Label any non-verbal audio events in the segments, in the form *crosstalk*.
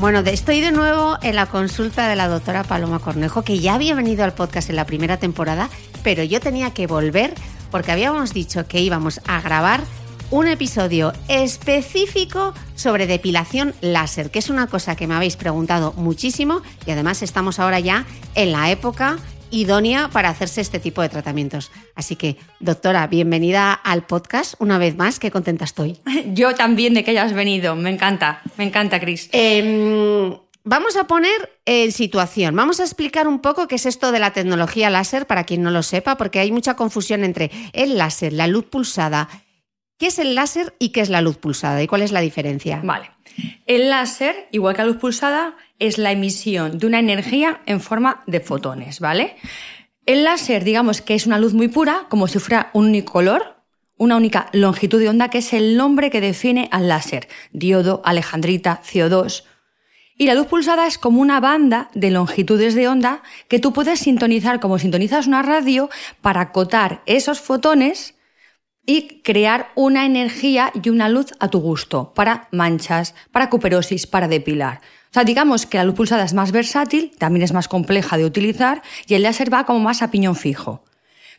Bueno, estoy de nuevo en la consulta de la doctora Paloma Cornejo, que ya había venido al podcast en la primera temporada, pero yo tenía que volver porque habíamos dicho que íbamos a grabar un episodio específico sobre depilación láser, que es una cosa que me habéis preguntado muchísimo y además estamos ahora ya en la época idónea para hacerse este tipo de tratamientos. Así que, doctora, bienvenida al podcast una vez más, qué contenta estoy. *laughs* Yo también de que hayas venido, me encanta, me encanta, Cris. Em, vamos a poner en situación, vamos a explicar un poco qué es esto de la tecnología láser para quien no lo sepa, porque hay mucha confusión entre el láser, la luz pulsada. ¿Qué es el láser y qué es la luz pulsada y cuál es la diferencia? Vale. El láser, igual que la luz pulsada, es la emisión de una energía en forma de fotones, ¿vale? El láser, digamos que es una luz muy pura, como si fuera un único color, una única longitud de onda, que es el nombre que define al láser. Diodo, alejandrita, CO2. Y la luz pulsada es como una banda de longitudes de onda que tú puedes sintonizar como sintonizas una radio para acotar esos fotones y crear una energía y una luz a tu gusto para manchas, para cuperosis, para depilar. O sea, digamos que la luz pulsada es más versátil, también es más compleja de utilizar y el láser va como más a piñón fijo.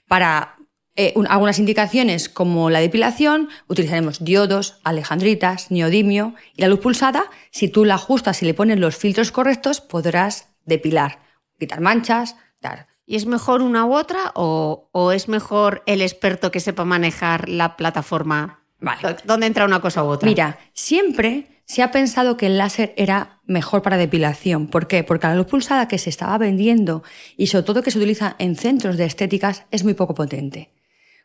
Para eh, algunas indicaciones como la depilación utilizaremos diodos, alejandritas, neodimio y la luz pulsada, si tú la ajustas y le pones los filtros correctos, podrás depilar, quitar manchas, dar ¿Y es mejor una u otra o, es mejor el experto que sepa manejar la plataforma? Vale. ¿Dónde entra una cosa u otra? Mira, siempre se ha pensado que el láser era mejor para depilación. ¿Por qué? Porque la luz pulsada que se estaba vendiendo y sobre todo que se utiliza en centros de estéticas es muy poco potente.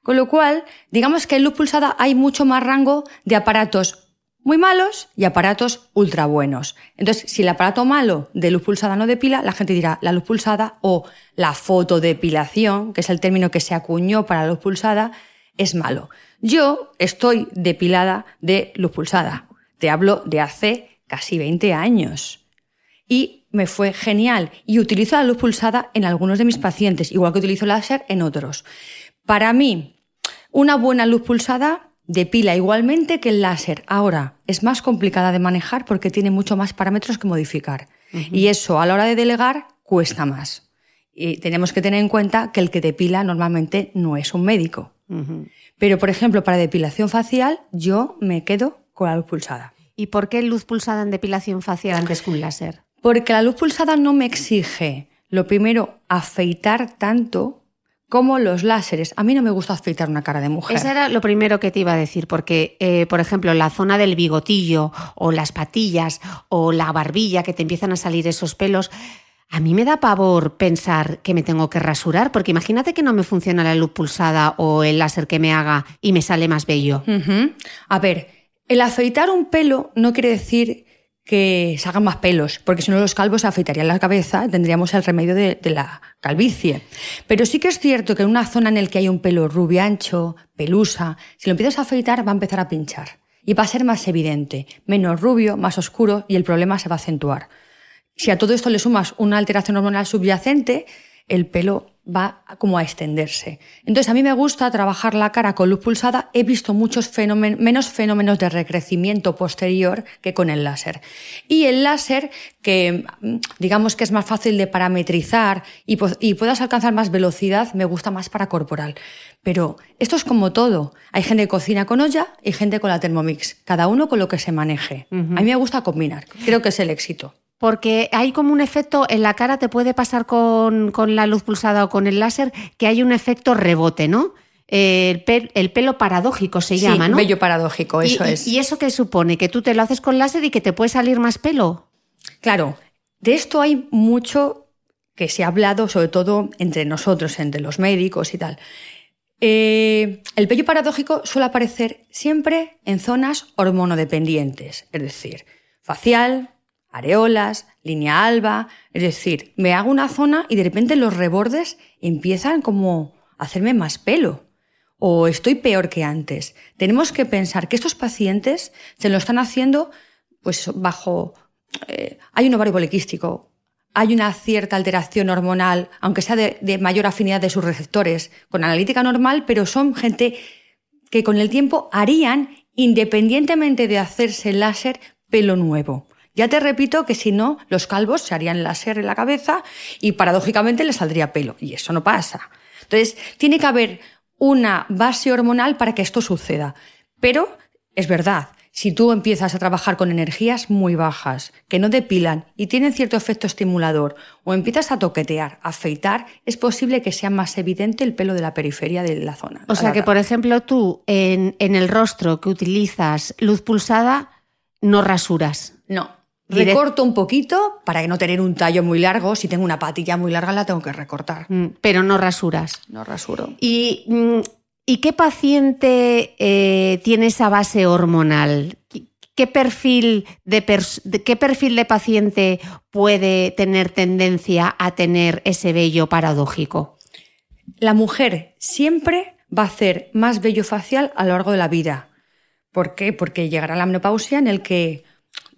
Con lo cual, digamos que en luz pulsada hay mucho más rango de aparatos muy malos y aparatos ultra buenos. Entonces, si el aparato malo de luz pulsada no depila, la gente dirá la luz pulsada o la fotodepilación, que es el término que se acuñó para la luz pulsada, es malo. Yo estoy depilada de luz pulsada. Te hablo de hace casi 20 años. Y me fue genial. Y utilizo la luz pulsada en algunos de mis pacientes, igual que utilizo láser en otros. Para mí, una buena luz pulsada depila igualmente que el láser. Ahora, es más complicada de manejar porque tiene mucho más parámetros que modificar. Y eso, a la hora de delegar, cuesta más. Y tenemos que tener en cuenta que el que depila normalmente no es un médico. Pero, por ejemplo, para depilación facial, yo me quedo con la luz pulsada. ¿Y por qué luz pulsada en depilación facial antes que un láser? Porque la luz pulsada no me exige, lo primero, afeitar tanto como los láseres. A mí no me gusta afeitar una cara de mujer. Eso era lo primero que te iba a decir, porque, eh, por ejemplo, la zona del bigotillo o las patillas o la barbilla que te empiezan a salir esos pelos, a mí me da pavor pensar que me tengo que rasurar, porque imagínate que no me funciona la luz pulsada o el láser que me haga y me sale más bello. A ver, el afeitar un pelo no quiere decir que se hagan más pelos, porque si no los calvos se afeitarían la cabeza, tendríamos el remedio de, de la calvicie. Pero sí que es cierto que en una zona en la que hay un pelo rubiancho, pelusa, si lo empiezas a afeitar va a empezar a pinchar y va a ser más evidente, menos rubio, más oscuro y el problema se va a acentuar. Si a todo esto le sumas una alteración hormonal subyacente, el pelo va como a extenderse. Entonces, a mí me gusta trabajar la cara con luz pulsada. He visto muchos fenómenos, menos fenómenos de recrecimiento posterior que con el láser. Y el láser, que mm, digamos que es más fácil de parametrizar y, y puedas alcanzar más velocidad, me gusta más para corporal. Pero esto es como todo. Hay gente que cocina con olla y gente con la Thermomix. Cada uno con lo que se maneje. A mí me gusta combinar. Creo que es el éxito. Porque hay como un efecto en la cara, te puede pasar con, con la luz pulsada o con el láser, que hay un efecto rebote, ¿no? El, pe- el pelo paradójico se Sí, llama, ¿no? bello paradójico, eso y- es. ¿Y eso qué supone? ¿Que tú te lo haces con láser y que te puede salir más pelo? Claro, de esto hay mucho que se ha hablado, sobre todo entre nosotros, entre los médicos y tal. Eh, el vello paradójico suele aparecer siempre en zonas hormonodependientes, es decir, facial, areolas, línea alba, es decir, me hago una zona y de repente los rebordes empiezan como a hacerme más pelo o estoy peor que antes. Tenemos que pensar que estos pacientes se lo están haciendo pues bajo eh, hay un ovario poliquístico, hay una cierta alteración hormonal, aunque sea de, de mayor afinidad de sus receptores, con analítica normal, pero son gente que con el tiempo harían, independientemente de hacerse láser, pelo nuevo. Ya te repito que si no, los calvos se harían láser en la cabeza y paradójicamente les saldría pelo. Y eso no pasa. Entonces, tiene que haber una base hormonal para que esto suceda. Pero es verdad, si tú empiezas a trabajar con energías muy bajas, que no depilan y tienen cierto efecto estimulador, o empiezas a toquetear, a afeitar, es posible que sea más evidente el pelo de la periferia de la zona. O sea que, por ejemplo, tú en, en el rostro que utilizas luz pulsada, no rasuras. No. Recorto un poquito para no tener un tallo muy largo. Si tengo una patilla muy larga, la tengo que recortar. Mm, Pero no rasuras. No rasuro. ¿Y, mm, ¿y qué paciente eh, tiene esa base hormonal? ¿Qué- ¿Qué perfil de, de- ¿Qué perfil de paciente puede tener tendencia a tener ese vello paradójico? La mujer siempre va a hacer más vello facial a lo largo de la vida. ¿Por qué? Porque llegará la menopausia en el que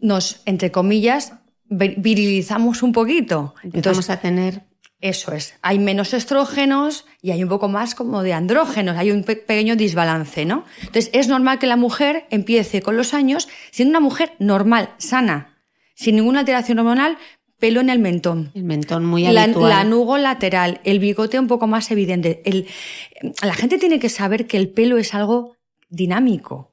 nos, entre comillas, vi- virilizamos un poquito. Empezamos a tener. Eso es. Hay menos estrógenos y hay un poco más como de andrógenos. Hay un pe- pequeño desbalance, ¿no? Entonces, es normal que la mujer empiece con los años siendo una mujer normal, sana, sin ninguna alteración hormonal, pelo en el mentón. El mentón muy La, habitual. la nugo lateral, el bigote un poco más evidente. El- la gente tiene que saber que el pelo es algo dinámico.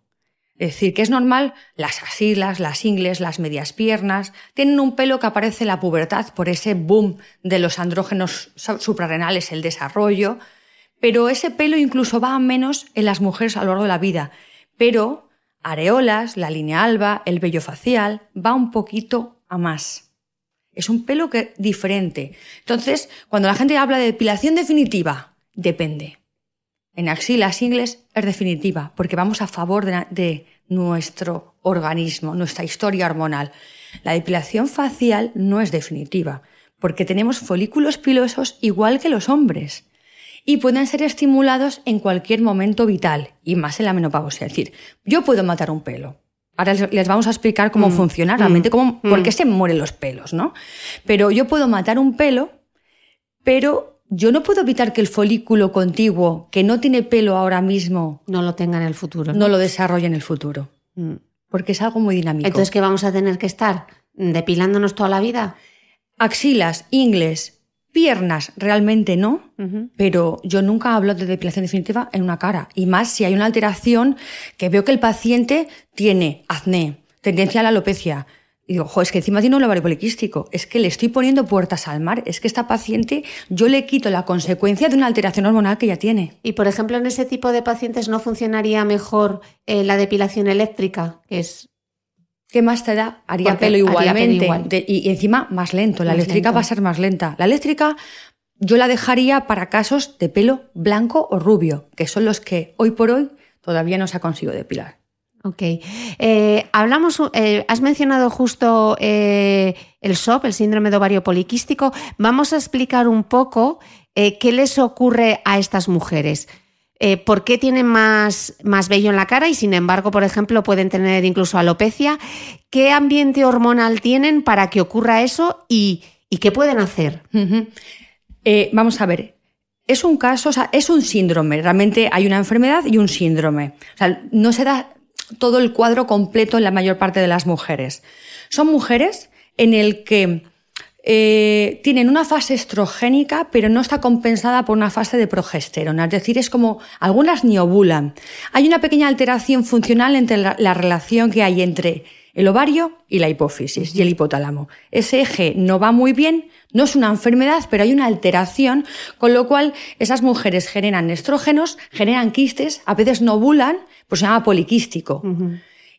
Es decir, que es normal las axilas, las ingles, las medias piernas, tienen un pelo que aparece en la pubertad por ese boom de los andrógenos su- suprarrenales, el desarrollo, pero ese pelo incluso va a menos en las mujeres a lo largo de la vida. Pero areolas, la línea alba, el vello facial, va un poquito a más. Es un pelo que diferente. Entonces, cuando la gente habla de depilación definitiva, depende. En axilas, ingles es definitiva, porque vamos a favor de, de nuestro organismo, nuestra historia hormonal. La depilación facial no es definitiva, porque tenemos folículos pilosos igual que los hombres y pueden ser estimulados en cualquier momento vital y más en la menopausia. Es decir, yo puedo matar un pelo. Ahora les- vamos a explicar cómo funciona realmente, cómo, por qué se mueren los pelos, ¿no? Pero yo puedo matar un pelo, pero yo no puedo evitar que el folículo contiguo, que no tiene pelo ahora mismo, No lo tenga en el futuro. no lo desarrolle en el futuro. Mm. Porque es algo muy dinámico. Entonces, ¿qué vamos a tener que estar? ¿Depilándonos toda la vida? Axilas, ingles, piernas, realmente no. Pero yo nunca hablo de depilación definitiva en una cara. Y más si hay una alteración que veo que el paciente tiene acné, tendencia a la alopecia, Y digo, jo, es que encima tiene un ovario poliquístico, es que le estoy poniendo puertas al mar, es que esta paciente yo le quito la consecuencia de una alteración hormonal que ya tiene. Y por ejemplo, en ese tipo de pacientes no funcionaría mejor eh, la depilación eléctrica, que es ¿Qué más te da? Haría Porque pelo haría pelo igualmente. igual. De- y, y encima más lento. La Más eléctrica lento. va a ser más lenta. La eléctrica yo la dejaría para casos de pelo blanco o rubio, que son los que hoy por hoy todavía no se ha conseguido depilar. Ok. Eh, hablamos, eh, has mencionado justo eh, el SOP, el síndrome de ovario poliquístico. Vamos a explicar un poco qué les ocurre a estas mujeres. ¿Por qué tienen más, más vello en la cara y sin embargo, por ejemplo, pueden tener incluso alopecia? ¿Qué ambiente hormonal tienen para que ocurra eso y, qué pueden hacer? Vamos a ver. Es un caso, o sea, es un síndrome. Realmente hay una enfermedad y un síndrome. O sea, no se da todo el cuadro completo en la mayor parte de las mujeres. Son mujeres en el que eh, tienen una fase estrogénica, pero no está compensada por una fase de progesterona. Es decir, es como algunas ni ovulan. Hay una pequeña alteración funcional entre la, la relación que hay entre el ovario y la hipófisis y el hipotálamo. Ese eje no va muy bien, no es una enfermedad, pero hay una alteración, con lo cual esas mujeres generan estrógenos, generan quistes, a veces no ovulan, pues se llama poliquístico.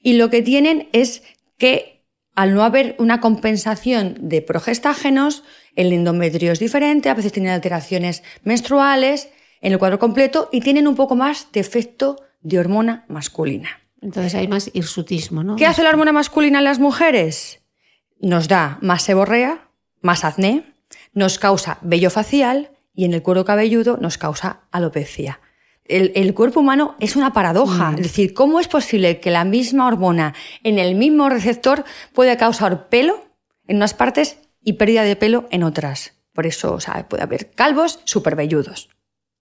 Y lo que tienen es que al no haber una compensación de progestágenos, el endometrio es diferente, a veces tienen alteraciones menstruales en el cuadro completo y tienen un poco más de efecto de hormona masculina. Entonces hay más hirsutismo, ¿no? ¿Qué hace la hormona masculina en las mujeres? Nos da más seborrea, más acné, nos causa vello facial y en el cuero cabelludo nos causa alopecia. El, el cuerpo humano es una paradoja. Es decir, ¿cómo es posible que la misma hormona en el mismo receptor puede causar pelo en unas partes y pérdida de pelo en otras? Por eso o sea, puede haber calvos supervelludos.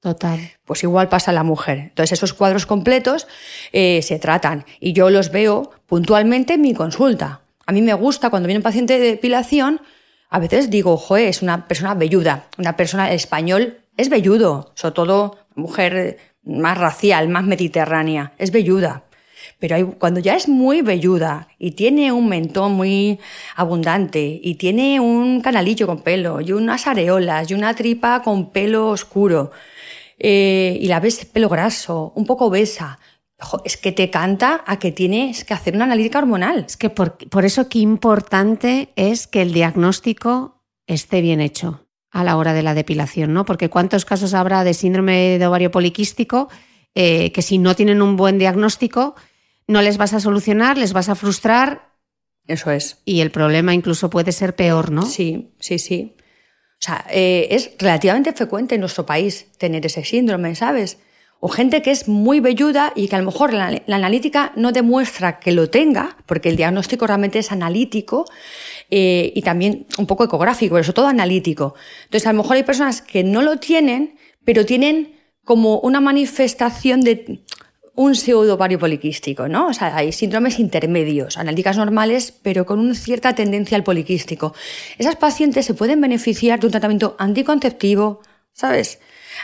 Total. Pues igual pasa la mujer. Entonces esos cuadros completos eh, se tratan y yo los veo puntualmente en mi consulta. A mí me gusta cuando viene un paciente de depilación, a veces digo, joe, es una persona velluda, una persona español es velludo, sobre todo mujer más racial, más mediterránea, es velluda. Pero hay- cuando ya es muy velluda y tiene un mentón muy abundante y tiene un canalillo con pelo y unas areolas y una tripa con pelo oscuro eh, y la ves pelo graso, un poco obesa, es que te canta a que tienes que hacer una analítica hormonal. Es que por, por eso qué importante es que el diagnóstico esté bien hecho a la hora de la depilación, ¿no? Porque cuántos casos habrá de síndrome de ovario poliquístico eh, que si no tienen un buen diagnóstico no les vas a solucionar, les vas a frustrar Eso es. y el problema incluso puede ser peor, ¿no? Sí, sí, sí. O sea, eh, es relativamente frecuente en nuestro país tener ese síndrome, ¿sabes? O gente que es muy velluda y que a lo mejor la, la analítica no demuestra que lo tenga, porque el diagnóstico realmente es analítico eh, y también un poco ecográfico, pero sobre todo analítico. Entonces, a lo mejor hay personas que no lo tienen, pero tienen como una manifestación de un pseudo ovario poliquístico, ¿no? O sea, hay síndromes intermedios, analíticas normales, pero con una cierta tendencia al poliquístico. Esas pacientes se pueden beneficiar de un tratamiento anticonceptivo, ¿sabes?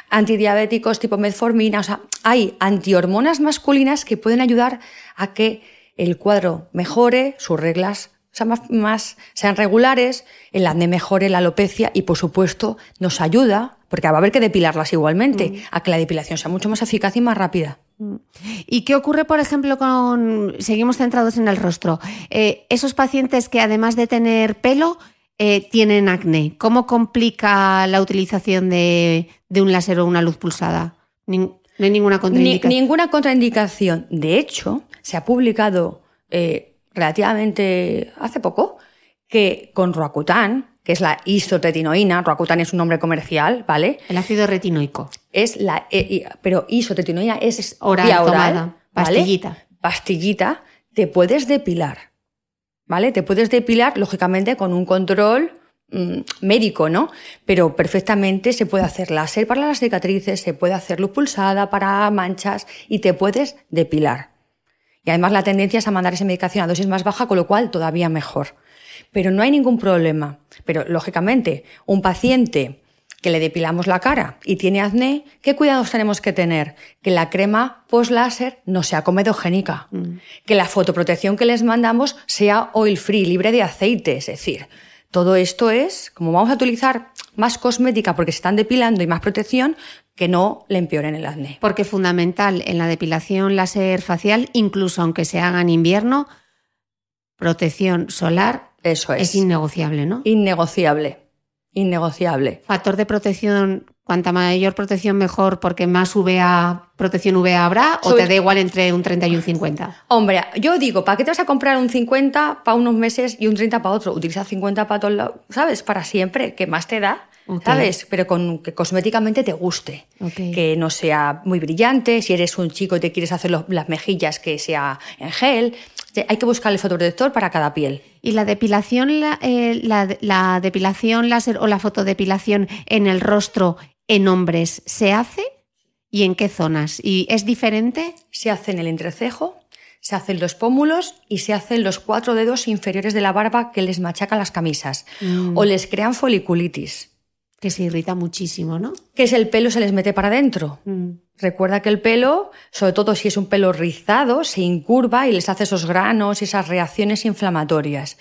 Antidiabéticos tipo metformina, o sea, hay antihormonas masculinas que pueden ayudar a que el cuadro mejore, sus reglas sean, más, más- sean regulares, el acné mejore, la alopecia y, por supuesto, nos ayuda, porque va a haber que depilarlas igualmente, a que la depilación sea mucho más eficaz y más rápida. ¿Y qué ocurre, por ejemplo, con, seguimos centrados en el rostro, Eh, esos pacientes que además de tener pelo, eh, tienen acné? ¿Cómo complica la utilización de, de un láser o una luz pulsada? No hay ninguna Ni- contraindicación. ninguna contraindicación. De hecho, se ha publicado eh, relativamente hace poco que con Roacutan, que es la isotretinoína, Roacutan es un nombre comercial, ¿vale? El ácido retinoico. Es la, eh, pero isotretinoína es Oral, vía oral, tomada, ¿vale? pastillita. Pastillita, te puedes depilar, ¿vale? Te puedes depilar, lógicamente, con un control mm, médico, ¿no? Pero perfectamente se puede hacer láser para las cicatrices, se puede hacer luz pulsada para manchas y te puedes depilar. Y además la tendencia es a mandar esa medicación a dosis más baja, con lo cual todavía mejor. Pero no hay ningún problema. Pero lógicamente, un paciente que le depilamos la cara y tiene acné, ¿qué cuidados tenemos que tener? Que la crema post-láser no sea comedogénica, mm. que la fotoprotección que les mandamos sea oil free, libre de aceite, es decir, todo esto es, como vamos a utilizar más cosmética porque se están depilando y más protección, que no le empeoren el acné. Porque fundamental en la depilación láser facial, incluso aunque se haga en invierno, protección solar Eso es. es innegociable, ¿no? Innegociable. Innegociable. Factor de protección, cuanta mayor protección mejor, porque más UVA, protección UVA habrá, o te da igual entre un 30 y un 50. Hombre, yo digo, ¿para qué te vas a comprar un 50 para unos meses y un 30 para otro? Utiliza 50 para todos lados, ¿sabes? Para siempre, ¿qué más te da? ¿Sabes? Pero con que cosméticamente te guste. Que no sea muy brillante. Si eres un chico y te quieres hacer las mejillas, que sea en gel. Hay que buscar el fotoprotector para cada piel. ¿Y la depilación, la, eh, la, depilación láser o la fotodepilación en el rostro en hombres se hace? ¿Y en qué zonas? ¿Y es diferente? Se hace en el entrecejo, se hacen los pómulos y se hacen los cuatro dedos inferiores de la barba que les machacan las camisas mm. o les crean foliculitis. Que se irrita muchísimo, ¿no? Que es el pelo se les mete para adentro. Mm. Recuerda que el pelo, sobre todo si es un pelo rizado, se incurva y les hace esos granos y esas reacciones inflamatorias.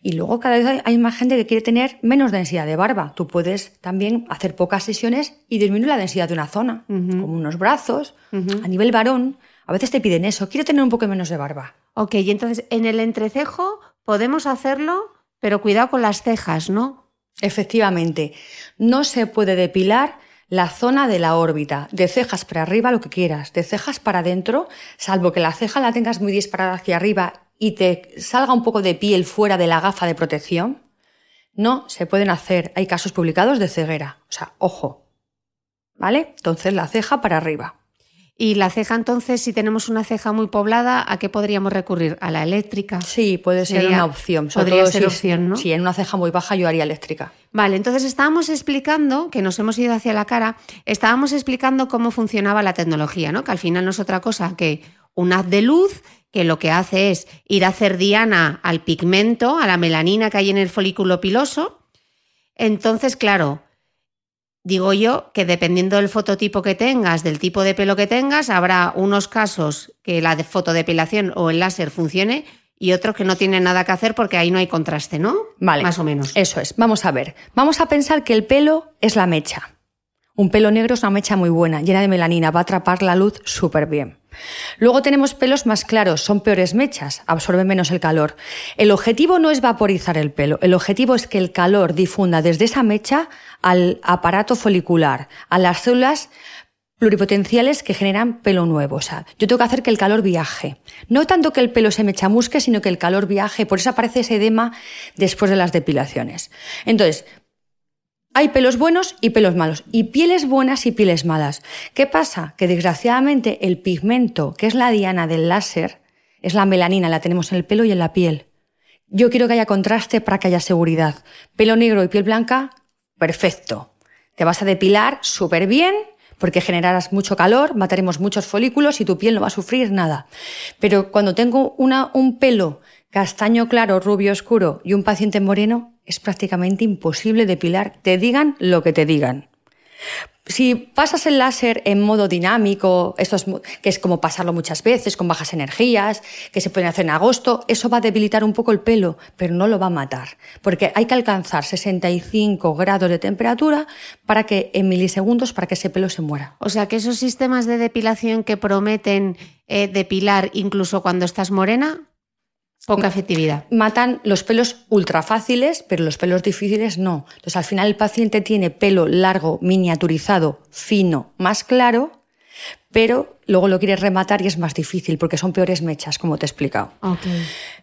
Y luego cada vez hay más gente que quiere tener menos densidad de barba. Tú puedes también hacer pocas sesiones y disminuir la densidad de una zona, como unos brazos. A nivel varón, a veces te piden eso, quiero tener un poco menos de barba. Ok, y entonces en el entrecejo podemos hacerlo, pero cuidado con las cejas, ¿no? Efectivamente, no se puede depilar la zona de la órbita, de cejas para arriba lo que quieras, de cejas para adentro, salvo que la ceja la tengas muy disparada hacia arriba y te salga un poco de piel fuera de la gafa de protección, no se pueden hacer. Hay casos publicados de ceguera, o sea, ojo. ¿Vale? Entonces la ceja para arriba. Y la ceja, entonces, si tenemos una ceja muy poblada, ¿a qué podríamos recurrir? ¿A la eléctrica? Sí, puede ser una opción. podría ser opción, ¿no? Sí, en una ceja muy baja yo haría eléctrica. Vale, entonces estábamos explicando, que nos hemos ido hacia la cara, estábamos explicando cómo funcionaba la tecnología, ¿no? Que al final no es otra cosa que un haz de luz que lo que hace es ir a hacer diana al pigmento, a la melanina que hay en el folículo piloso. Entonces, claro, Digo yo que dependiendo del fototipo que tengas, del tipo de pelo que tengas, habrá unos casos que la fotodepilación o el láser funcione y otros que no tienen nada que hacer porque ahí no hay contraste, ¿no? Vale. Más o menos. Eso es. Vamos a ver. Vamos a pensar que el pelo es la mecha. Un pelo negro es una mecha muy buena, llena de melanina, va a atrapar la luz súper bien. Luego tenemos pelos más claros, son peores mechas, absorben menos el calor. El objetivo no es vaporizar el pelo, el objetivo es que el calor difunda desde esa mecha al aparato folicular, a las células pluripotenciales que generan pelo nuevo. O sea, yo tengo que hacer que el calor viaje. No tanto que el pelo se me chamusque, sino que el calor viaje. Por eso aparece ese edema después de las depilaciones. Entonces, hay pelos buenos y pelos malos, y pieles buenas y pieles malas. ¿Qué pasa? Que desgraciadamente el pigmento, que es la diana del láser, es la melanina, la tenemos en el pelo y en la piel. Yo quiero que haya contraste para que haya seguridad. Pelo negro y piel blanca, perfecto. Te vas a depilar súper bien porque generarás mucho calor, mataremos muchos folículos y tu piel no va a sufrir nada. Pero cuando tengo un pelo castaño claro, rubio oscuro y un paciente moreno, es prácticamente imposible depilar, te digan lo que te digan. Si pasas el láser en modo dinámico, esto es, que es como pasarlo muchas veces, con bajas energías, que se pueden hacer en agosto, eso va a debilitar un poco el pelo, pero no lo va a matar, porque hay que alcanzar 65 grados de temperatura para que, en milisegundos, para que ese pelo se muera. O sea, que esos sistemas de depilación que prometen eh, depilar incluso cuando estás morena, Poca efectividad. Matan los pelos ultra fáciles, pero los pelos difíciles no. Entonces, al final el paciente tiene pelo largo, miniaturizado, fino, más claro, pero luego lo quiere rematar y es más difícil porque son peores mechas, como te he explicado.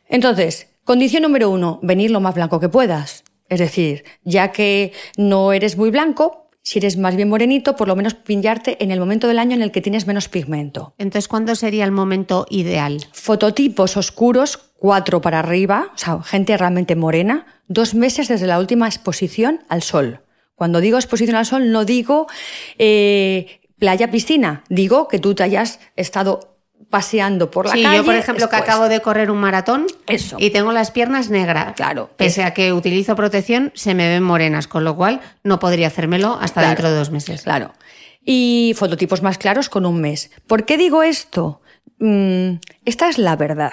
Entonces, condición número uno, venir lo más blanco que puedas. Es decir, ya que no eres muy blanco, si eres más bien morenito, por lo menos pintarte en el momento del año en el que tienes menos pigmento. Entonces, ¿cuándo sería el momento ideal? Fototipos oscuros, cuatro para arriba, o sea, gente realmente morena, dos meses desde la última exposición al sol. Cuando digo exposición al sol, no digo eh, playa, piscina, digo que tú te hayas estado paseando por la sí, calle. yo por ejemplo que acabo de correr un maratón Eso. y tengo las piernas negras. Claro. Pese a que utilizo protección, se me ven morenas, con lo cual no podría hacérmelo hasta Claro. dentro de dos meses. Claro. Y fototipos más claros con un mes. ¿Por qué digo esto? Mm, esta es la verdad.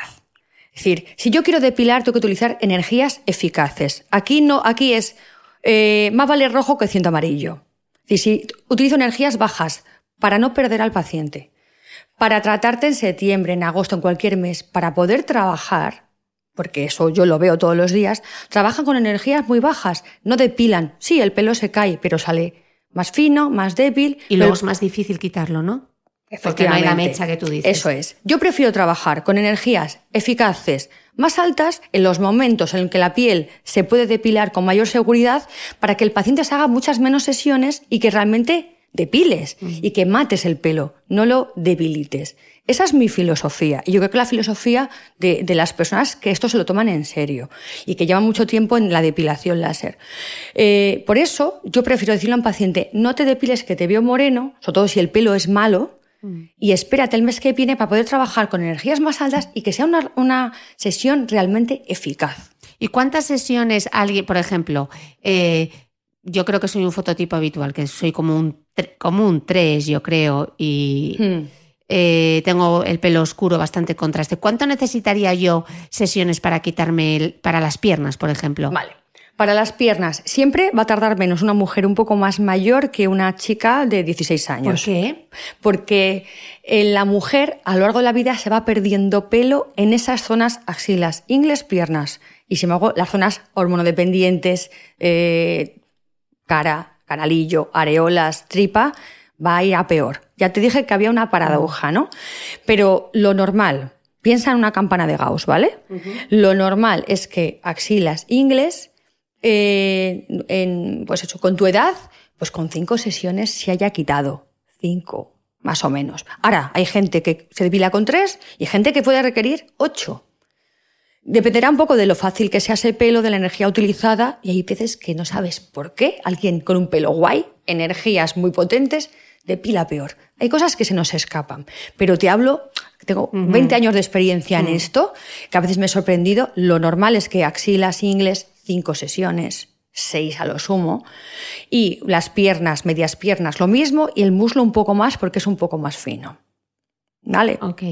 Es decir, si yo quiero depilar, tengo que utilizar energías eficaces. Aquí no, aquí es eh, más vale rojo que ciento amarillo. Y si utilizo energías bajas para no perder al paciente, para tratarte en septiembre, en agosto, en cualquier mes, para poder trabajar, porque eso yo lo veo todos los días, trabajan con energías muy bajas, no depilan. Sí, el pelo se cae, pero sale más fino, más débil. Y luego pero- es más difícil quitarlo, ¿no? Porque no hay la mecha que tú dices. Eso es. Yo prefiero trabajar con energías eficaces más altas en los momentos en que la piel se puede depilar con mayor seguridad para que el paciente se haga muchas menos sesiones y que realmente depiles y que mates el pelo, no lo debilites. Esa es mi filosofía. Y yo creo que la filosofía de, de las personas que esto se lo toman en serio y que llevan mucho tiempo en la depilación láser. Eh, por eso yo prefiero decirle a un paciente, no te depiles que te veo moreno, sobre todo si el pelo es malo, y espérate el mes que viene para poder trabajar con energías más altas y que sea una, una sesión realmente eficaz. ¿Y cuántas sesiones alguien, por ejemplo, eh, yo creo que soy un fototipo habitual, que soy como un, como un 3, yo creo, y Hmm. eh, tengo el pelo oscuro, bastante contraste. ¿Cuánto necesitaría yo sesiones para quitarme, el- para las piernas, por ejemplo? Vale. Para las piernas, siempre va a tardar menos una mujer un poco más mayor que una chica de 16 ¿Por años. qué? Porque en la mujer a lo largo de la vida se va perdiendo pelo en esas zonas axilas, ingles, piernas. Y si me hago las zonas hormonodependientes, eh, cara, canalillo, areolas, tripa, va a ir a peor. Ya te dije que había una paradoja, ¿no? Pero lo normal, piensa en una campana de Gauss, ¿vale? Lo normal es que axilas, ingles, eh, en, pues eso, con tu edad, pues con cinco sesiones se haya quitado. Cinco, más o menos. Ahora, hay gente que se depila con tres y gente que puede requerir ocho. Dependerá un poco de lo fácil que sea ese pelo, de la energía utilizada, y hay veces que no sabes por qué alguien con un pelo guay, energías muy potentes, depila peor. Hay cosas que se nos escapan, pero te hablo, tengo 20 años de experiencia en esto, que a veces me he sorprendido. Lo normal es que axilas, ingles, cinco sesiones, seis a lo sumo, y las piernas, medias piernas, lo mismo, y el muslo un poco más porque es un poco más fino. ¿Vale? Ok.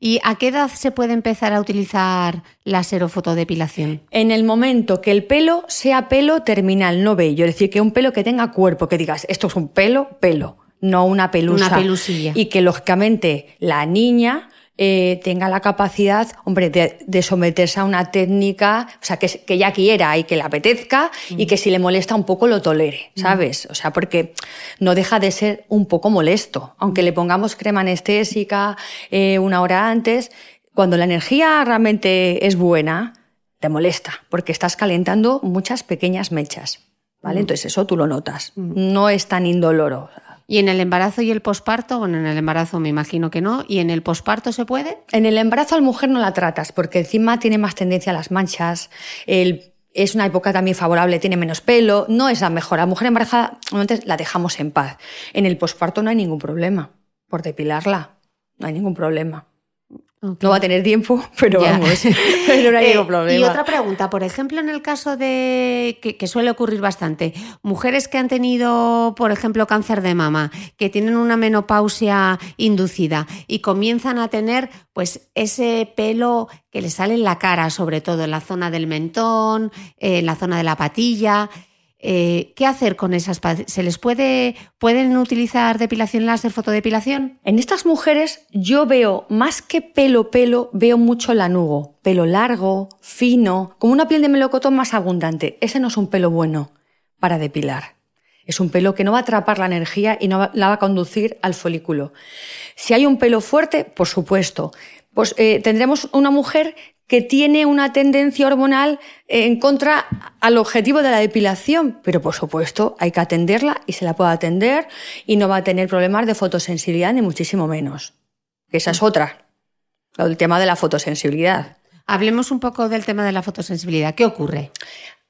¿Y a qué edad se puede empezar a utilizar láser o fotodepilación? En el momento que el pelo sea pelo terminal, no bello, es decir, que un pelo que tenga cuerpo, que digas, esto es un pelo, pelo, no una pelusa. Una pelusilla. Y que lógicamente la niña eh, tenga la capacidad, hombre, de, de someterse a una técnica, o sea, que, que ella quiera y que le apetezca y que si le molesta un poco lo tolere, ¿sabes? O sea, porque no deja de ser un poco molesto, aunque le pongamos crema anestésica eh, una hora antes, cuando la energía realmente es buena, te molesta, porque estás calentando muchas pequeñas mechas. ¿Vale? Entonces eso tú lo notas. No es tan indoloro. ¿Y en el embarazo y el posparto? Bueno, en el embarazo me imagino que no. ¿Y en el posparto se puede? En el embarazo a la mujer no la tratas, porque encima tiene más tendencia a las manchas, es una época también favorable, tiene menos pelo, no es la mejor. La mujer embarazada normalmente la dejamos en paz. En el posparto no hay ningún problema por depilarla, no hay ningún problema. No va a tener tiempo, *laughs* pero Ya. vamos, *laughs* pero no hay Eh, ningún problema. Y otra pregunta, por ejemplo, en el caso de, que, que suele ocurrir bastante, mujeres que han tenido, por ejemplo, cáncer de mama, que tienen una menopausia inducida y comienzan a tener pues ese pelo que les sale en la cara, sobre todo en la zona del mentón, en la zona de la patilla. Eh, ¿Qué hacer con esas? ¿Se les puede, pueden utilizar depilación láser, fotodepilación? En estas mujeres yo veo más que pelo pelo, veo mucho lanugo, pelo largo, fino, como una piel de melocotón más abundante. Ese no es un pelo bueno para depilar. Es un pelo que no va a atrapar la energía y no va- la va a conducir al folículo. Si hay un pelo fuerte, por supuesto, pues eh, tendremos una mujer que tiene una tendencia hormonal en contra al objetivo de la depilación, pero por supuesto hay que atenderla y se la puede atender y no va a tener problemas de fotosensibilidad ni muchísimo menos. Esa es otra, lo del tema de la fotosensibilidad. Hablemos un poco del tema de la fotosensibilidad. ¿Qué ocurre?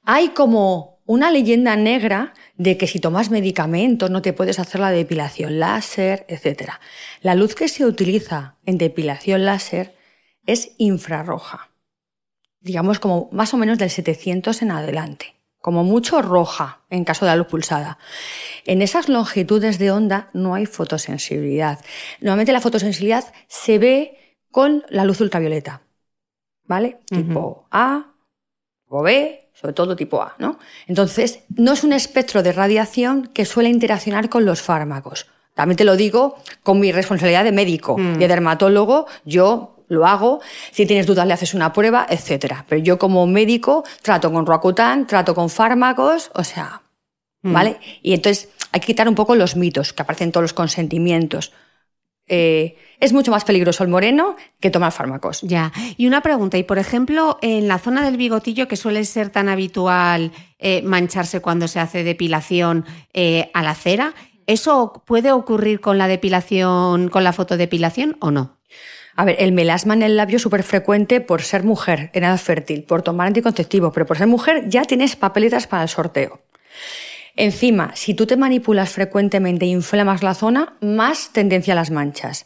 Hay como una leyenda negra de que si tomas medicamentos no te puedes hacer la depilación láser, etc. La luz que se utiliza en depilación láser es infrarroja, digamos como más o menos del 700 en adelante, como mucho roja en caso de la luz pulsada. En esas longitudes de onda no hay fotosensibilidad. Normalmente la fotosensibilidad se ve con la luz ultravioleta, ¿vale? Tipo A o B, sobre todo tipo A, ¿no? Entonces, no es un espectro de radiación que suele interaccionar con los fármacos. También te lo digo con mi responsabilidad de médico, mm. de dermatólogo, yo lo hago, si tienes dudas le haces una prueba, etcétera. Pero yo como médico trato con Roacutan, trato con fármacos, o sea, mm. ¿vale? Y entonces hay que quitar un poco los mitos que aparecen en todos los consentimientos. Eh, es mucho más peligroso el moreno que tomar fármacos. Ya. Y una pregunta, y por ejemplo, en la zona del bigotillo, que suele ser tan habitual eh, mancharse cuando se hace depilación eh, a la cera, ¿eso puede ocurrir con la depilación, con la fotodepilación o no? A ver, el melasma en el labio es súper frecuente por ser mujer en edad fértil, por tomar anticonceptivos, pero por ser mujer ya tienes papeletas para el sorteo. Encima, si tú te manipulas frecuentemente e inflamas la zona, más tendencia a las manchas.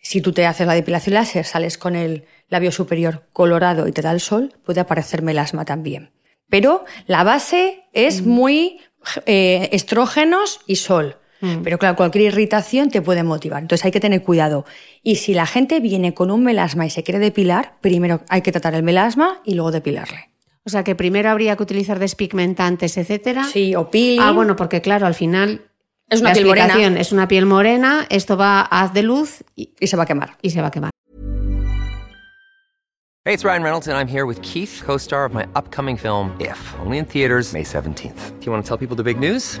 Si tú te haces la depilación láser, sales con el labio superior colorado y te da el sol, puede aparecer melasma también. Pero la base es mm. muy eh, estrógenos y sol. Mm. Pero claro, cualquier irritación te puede motivar. Entonces hay que tener cuidado. Y si la gente viene con un melasma y se quiere depilar, primero hay que tratar el melasma y luego depilarle. O sea que primero habría que utilizar despigmentantes, etcétera. Sí, o peeling. Ah, bueno, porque claro, al final es una piel morena. Es una piel morena, esto va a haz de luz y, y se va a quemar. Y se va a quemar. Hey, it's Ryan Reynolds and I'm here with Keith, co-star of my upcoming film If, only in theaters May 17th. Do you want to tell people the big news?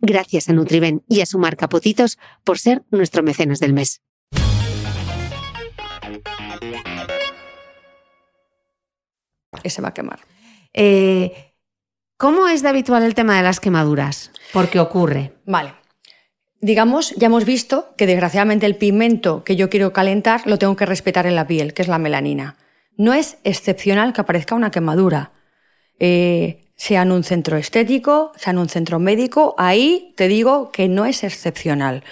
Gracias a Nutriben y a su marca Potitos por ser nuestro mecenas del mes. Se va a quemar. Eh, ¿Cómo es de habitual el tema de las quemaduras? ¿Por qué ocurre? Vale. Digamos, ya hemos visto que desgraciadamente el pigmento que yo quiero calentar lo tengo que respetar en la piel, que es la melanina. No es excepcional que aparezca una quemadura. Eh, sea en un centro estético, sea en un centro médico, ahí te digo que no es excepcional.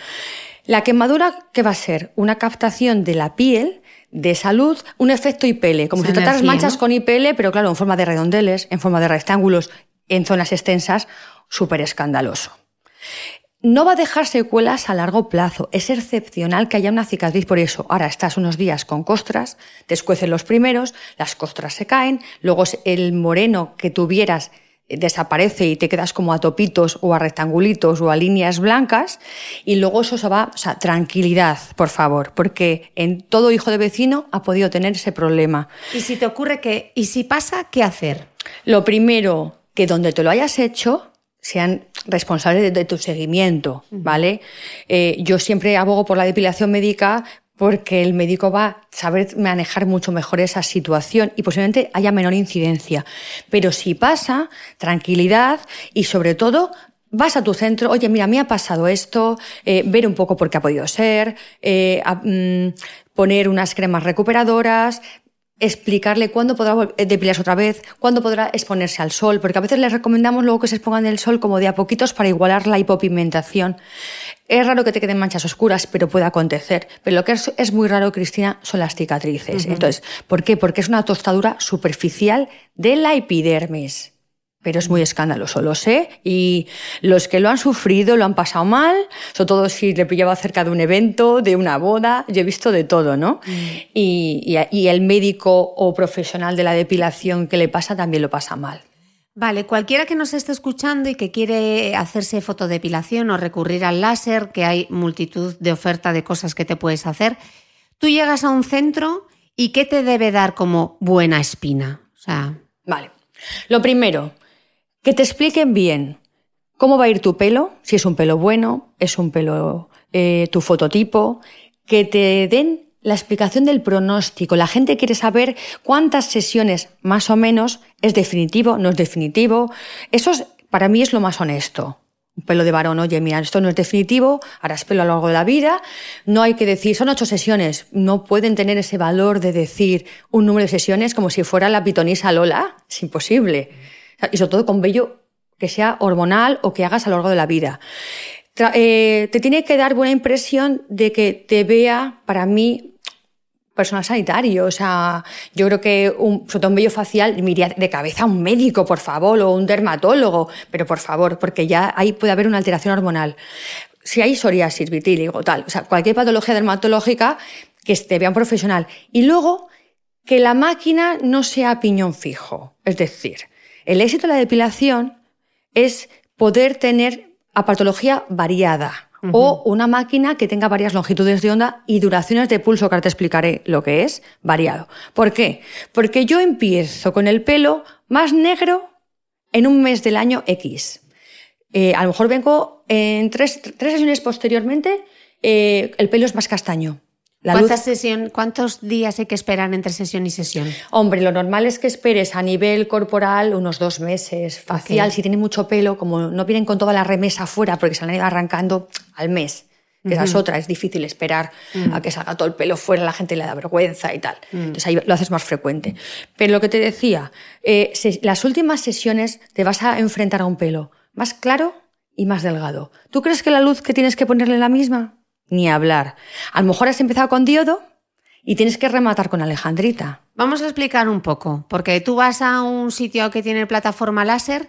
La quemadura, ¿qué va a ser? Una captación de la piel de salud, un efecto IPL, como Esa si trataras energía, manchas ¿no? con IPL, pero claro, en forma de redondeles, en forma de rectángulos, en zonas extensas, súper escandaloso. No va a dejar secuelas a largo plazo. Es excepcional que haya una cicatriz por eso. Ahora estás unos días con costras, te escuecen los primeros, las costras se caen, luego el moreno que tuvieras eh, desaparece y te quedas como a topitos o a rectangulitos o a líneas blancas y luego eso se va, o sea, tranquilidad, por favor, porque en todo hijo de vecino ha podido tener ese problema. Y si te ocurre que, y si pasa, ¿qué hacer? Lo primero, que donde te lo hayas hecho sean responsables de, de tu seguimiento, ¿vale? Eh, yo siempre abogo por la depilación médica porque el médico va a saber manejar mucho mejor esa situación y posiblemente haya menor incidencia. Pero si pasa, tranquilidad y sobre todo vas a tu centro, oye, mira, me ha pasado esto, eh, ver un poco por qué ha podido ser, eh, a- mm, poner unas cremas recuperadoras, explicarle cuándo podrá eh, depilarse otra vez, cuándo podrá exponerse al sol, porque a veces les recomendamos luego que se expongan el sol como de a poquitos para igualar la hipopigmentación. Es raro que te queden manchas oscuras, pero puede acontecer. Pero lo que es, es muy raro, Cristina, son las cicatrices. Entonces, ¿por qué? Porque es una tostadura superficial de la epidermis. Pero es muy escandaloso, lo sé. Y los que lo han sufrido lo han pasado mal, sobre todo si le pillaba cerca de un evento, de una boda. Yo he visto de todo, ¿no? Y, y- y el médico o profesional de la depilación que le pasa también lo pasa mal. Vale, cualquiera que nos esté escuchando y que quiere hacerse fotodepilación o recurrir al láser, que hay multitud de oferta de cosas que te puedes hacer, tú llegas a un centro y ¿qué te debe dar como buena espina? O sea, Vale. Lo primero, que te expliquen bien cómo va a ir tu pelo, si es un pelo bueno, es un pelo eh, tu fototipo, que te den la explicación del pronóstico. La gente quiere saber cuántas sesiones más o menos es definitivo, no es definitivo. Eso es- para mí es lo más honesto. Un pelo de varón, oye, mira, esto no es definitivo, harás pelo a lo largo de la vida. No hay que decir, son ocho sesiones. No pueden tener ese valor de decir un número de sesiones como si fuera la pitonisa Lola. Es imposible. Y sobre todo con vello que sea hormonal o que hagas a lo largo de la vida. Eh, te tiene que dar buena impresión de que te vea, para mí, personal sanitario. O sea, yo creo que un, sobre todo un vello facial me de cabeza a un médico, por favor, o un dermatólogo, pero por favor, porque ya ahí puede haber una alteración hormonal. Si hay psoriasis, vitíligo, tal, o sea, cualquier patología dermatológica, que te vea un profesional. Y luego, que la máquina no sea piñón fijo. Es decir, el éxito de la depilación es poder tener apatología variada o una máquina que tenga varias longitudes de onda y duraciones de pulso, que ahora te explicaré lo que es, variado. ¿Por qué? Porque yo empiezo con el pelo más negro en un mes del año X. Eh, a lo mejor vengo en tres, tres sesiones posteriormente, eh, el pelo es más castaño. La ¿cuántas sesión, ¿cuántos días hay que esperar entre sesión y sesión? Hombre, lo normal es que esperes a nivel corporal unos dos meses. Facial, si tiene mucho pelo, como no vienen con toda la remesa afuera porque se la han ido arrancando al mes. Que esa es otra, es difícil esperar a que salga todo el pelo fuera, la gente le da vergüenza y tal. Entonces ahí lo haces más frecuente. Pero lo que te decía, eh, se- las últimas sesiones te vas a enfrentar a un pelo más claro y más delgado. ¿Tú crees que la luz que tienes que ponerle es la misma? Ni hablar. A lo mejor has empezado con diodo y tienes que rematar con alejandrita. Vamos a explicar un poco, porque tú vas a un sitio que tiene plataforma láser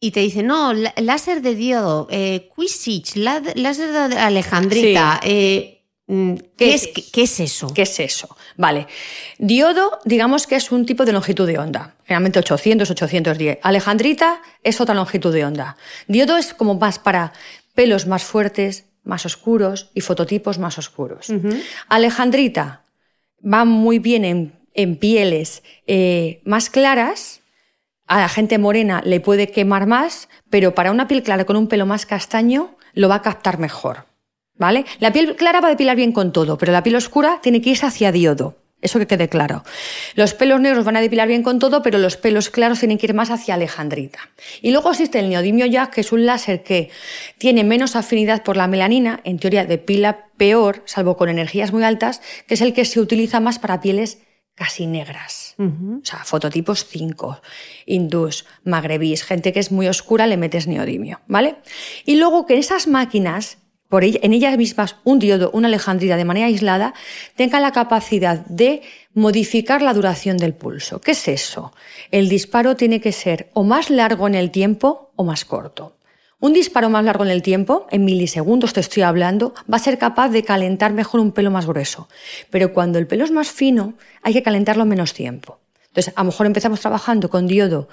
y te dicen, no, lá- láser de diodo, eh, Quisich, láser de Alejandrita. eh, mm, ¿qué, ¿Qué es, es? qué- qué es eso? ¿Qué es eso? Vale. Diodo, digamos que es un tipo de longitud de onda. Generalmente 800, 810. Alejandrita es otra longitud de onda. Diodo es como más para pelos más fuertes, más oscuros y fototipos más oscuros. Alejandrita va muy bien en, en pieles eh, más claras. A la gente morena le puede quemar más, pero para una piel clara con un pelo más castaño lo va a captar mejor. ¿Vale? La piel clara va a depilar bien con todo, pero la piel oscura tiene que irse hacia diodo. Eso que quede claro. Los pelos negros van a depilar bien con todo, pero los pelos claros tienen que ir más hacia alejandrita. Y luego existe el neodimio Jack, que es un láser que tiene menos afinidad por la melanina, en teoría depila peor, salvo con energías muy altas, que es el que se utiliza más para pieles casi negras. O sea, fototipos 5, hindús, magrebís, gente que es muy oscura, le metes neodimio, ¿vale? Y luego que esas máquinas por en ellas mismas un diodo, una alejandrita de manera aislada, tenga la capacidad de modificar la duración del pulso. ¿Qué es eso? El disparo tiene que ser o más largo en el tiempo o más corto. Un disparo más largo en el tiempo, en milisegundos te estoy hablando, va a ser capaz de calentar mejor un pelo más grueso. Pero cuando el pelo es más fino, hay que calentarlo menos tiempo. Entonces, a lo mejor empezamos trabajando con diodo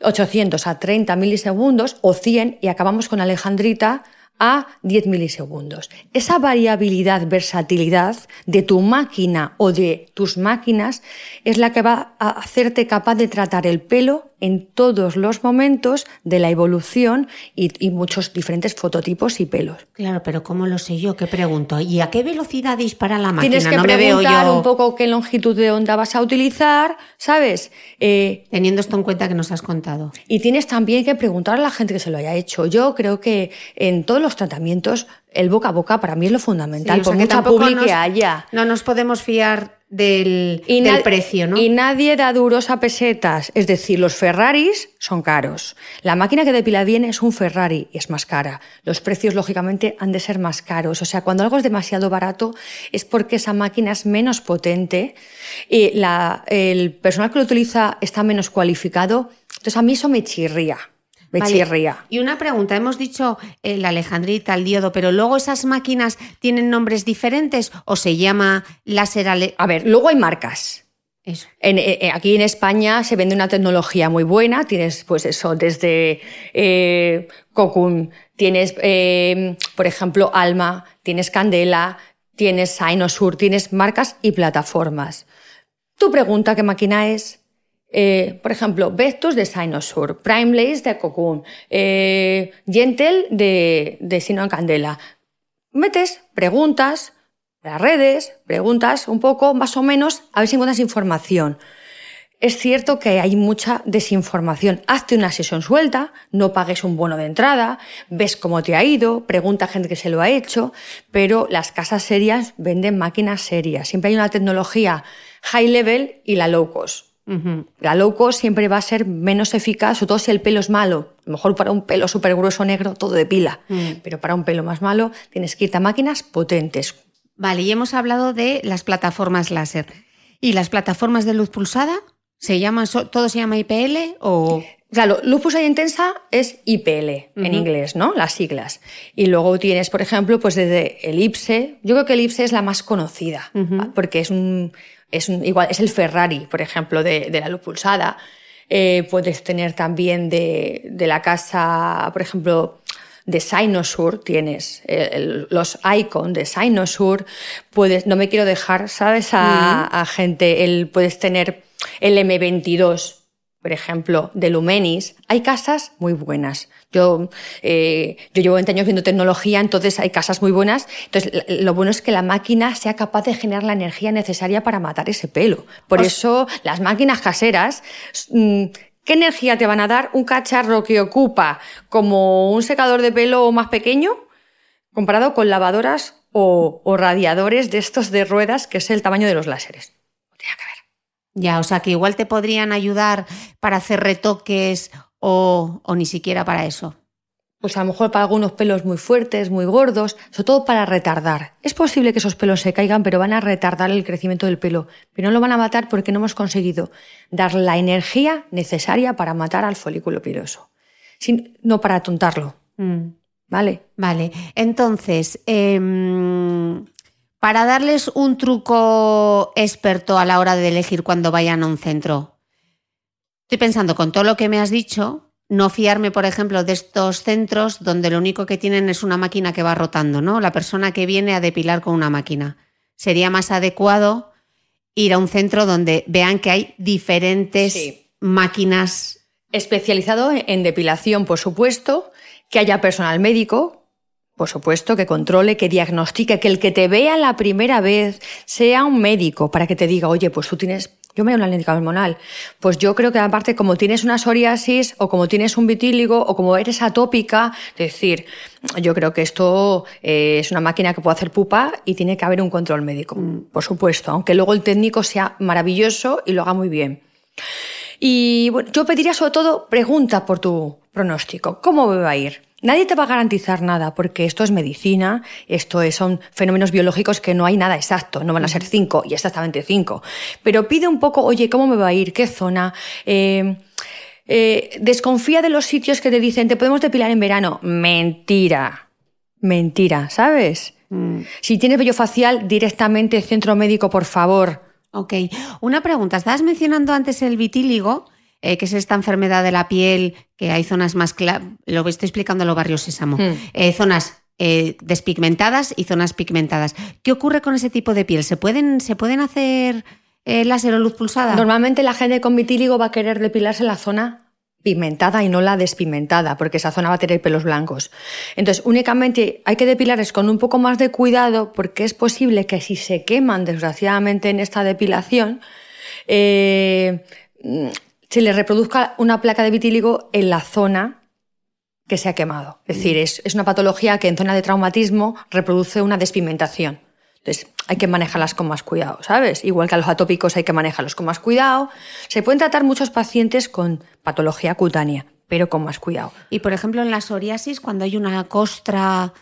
800 a 30 milisegundos o 100 y acabamos con alejandrita a 10 milisegundos. Esa variabilidad, versatilidad de tu máquina o de tus máquinas es la que va a hacerte capaz de tratar el pelo en todos los momentos de la evolución y, muchos diferentes fototipos y pelos. Claro, pero ¿cómo lo sé yo? ¿Qué pregunto? ¿Y a qué velocidad dispara la máquina? Tienes que preguntar un poco qué longitud de onda vas a utilizar, ¿sabes? Eh, Teniendo esto en cuenta que nos has contado. Y tienes también que preguntar a la gente que se lo haya hecho. Yo creo que en todos los tratamientos el boca a boca para mí es lo fundamental, por mucha publicidad que haya. No nos podemos fiar del, precio, ¿no? Y nadie da duros a pesetas. Es decir, los Ferraris son caros. La máquina que depila bien es un Ferrari y es más cara. Los precios, lógicamente, han de ser más caros. O sea, cuando algo es demasiado barato es porque esa máquina es menos potente y la, el personal que lo utiliza está menos cualificado. Entonces, a mí eso me chirría. Y una pregunta, hemos dicho el alejandrita, el diodo, pero luego esas máquinas tienen nombres diferentes o se llama láser ale... A ver, luego hay marcas. Eso. Eh, eh, aquí en España se vende una tecnología muy buena, tienes pues eso, desde eh, Cocoon, tienes eh, por ejemplo Alma, tienes Candela, tienes Sinosur, tienes marcas y plataformas. Tu pregunta, ¿qué máquina es? Eh, por ejemplo, Vectus de Sinosur, Primelace de Cocoon, eh, Gentle de, de Sino Candela. Metes preguntas, las redes, preguntas un poco, más o menos, a ver si encuentras información. Es cierto que hay mucha desinformación. Hazte una sesión suelta, no pagues un bono de entrada, ves cómo te ha ido, pregunta a gente que se lo ha hecho, pero las casas serias venden máquinas serias. Siempre hay una tecnología high level y la low cost. La low cost siempre va a ser menos eficaz, sobre todo si el pelo es malo. A lo mejor para un pelo súper grueso negro todo de pila, mm. pero para un pelo más malo tienes que irte a máquinas potentes. Vale, y hemos hablado de las plataformas láser. ¿Y las plataformas de luz pulsada? ¿Se llaman, ¿Todo se llama IPL o...? Claro, luz pulsada intensa es IPL en inglés, ¿no? Las siglas. Y luego tienes, por ejemplo, pues desde Elipse. Yo creo que Elipse es la más conocida, porque es un es igual, es el Ferrari, por ejemplo, de, la luz pulsada. Eh, puedes tener también de, la casa, por ejemplo, de Sinosur, tienes los Icon de Sinosur, puedes, no me quiero dejar, ¿sabes? A, gente, el, puedes tener el M22, por ejemplo, de Lumenis. Hay casas muy buenas. Yo, eh, yo llevo 20 años viendo tecnología, entonces hay casas muy buenas. Entonces, lo bueno es que la máquina sea capaz de generar la energía necesaria para matar ese pelo. Por eso, las máquinas caseras, mm, ¿qué energía te van a dar un cacharro que ocupa como un secador de pelo más pequeño comparado con lavadoras o, radiadores de estos de ruedas, que es el tamaño de los láseres? Tiene que ver. Ya, o sea que igual te podrían ayudar para hacer retoques o, ni siquiera para eso? Pues a lo mejor para algunos pelos muy fuertes, muy gordos, sobre todo para retardar. Es posible que esos pelos se caigan, pero van a retardar el crecimiento del pelo. Pero no lo van a matar porque no hemos conseguido dar la energía necesaria para matar al folículo piloso. no para atontarlo. Mm. ¿Vale? Vale. Entonces, em, para darles un truco experto a la hora de elegir cuando vayan a un centro, Estoy pensando con todo lo que me has dicho, no fiarme, por ejemplo, de estos centros donde lo único que tienen es una máquina que va rotando, ¿no? La persona que viene a depilar con una máquina. Sería más adecuado ir a un centro donde vean que hay diferentes máquinas. Especializado en depilación, por supuesto, que haya personal médico, por supuesto, que controle, que diagnostique, que el que te vea la primera vez sea un médico para que te diga, oye, pues tú tienes yo me doy una línea hormonal. Pues yo creo que aparte, como tienes una psoriasis o como tienes un vitíligo o como eres atópica, es decir, yo creo que esto eh, es una máquina que puede hacer pupa y tiene que haber un control médico, mm. por supuesto, aunque luego el técnico sea maravilloso y lo haga muy bien. Y bueno, yo pediría sobre todo pregunta por tu pronóstico. ¿Cómo me va a ir? Nadie te va a garantizar nada, porque esto es medicina, esto es- son fenómenos biológicos que no hay nada exacto, no van a ser cinco y exactamente cinco. Pero pide un poco, oye, ¿cómo me va a ir? ¿Qué zona? Eh, eh, desconfía de los sitios que te dicen, te podemos depilar en verano. Mentira. Mentira, ¿sabes? Si tienes vello facial, directamente centro médico, por favor. Ok. Una pregunta. Estabas mencionando antes el vitíligo, eh, que es esta enfermedad de la piel, que hay zonas más claras. Lo estoy explicando en los barrios Sésamo. Mm. Eh, zonas eh, despigmentadas y zonas pigmentadas. ¿Qué ocurre con ese tipo de piel? ¿Se pueden, ¿se pueden hacer eh, láser o luz pulsada? Normalmente la gente con vitíligo va a querer depilarse la zona pigmentada y no la despigmentada, porque esa zona va a tener pelos blancos. Entonces, únicamente hay que depilarles con un poco más de cuidado, porque es posible que si se queman, desgraciadamente, en esta depilación, eh, se le reproduzca una placa de vitíligo en la zona que se ha quemado. Es decir, es, es una patología que en zona de traumatismo reproduce una despigmentación. Entonces, hay que manejarlas con más cuidado, ¿sabes? Igual que a los atópicos hay que manejarlos con más cuidado. Se pueden tratar muchos pacientes con patología cutánea, pero con más cuidado. Y por ejemplo, en la psoriasis, cuando hay una costra.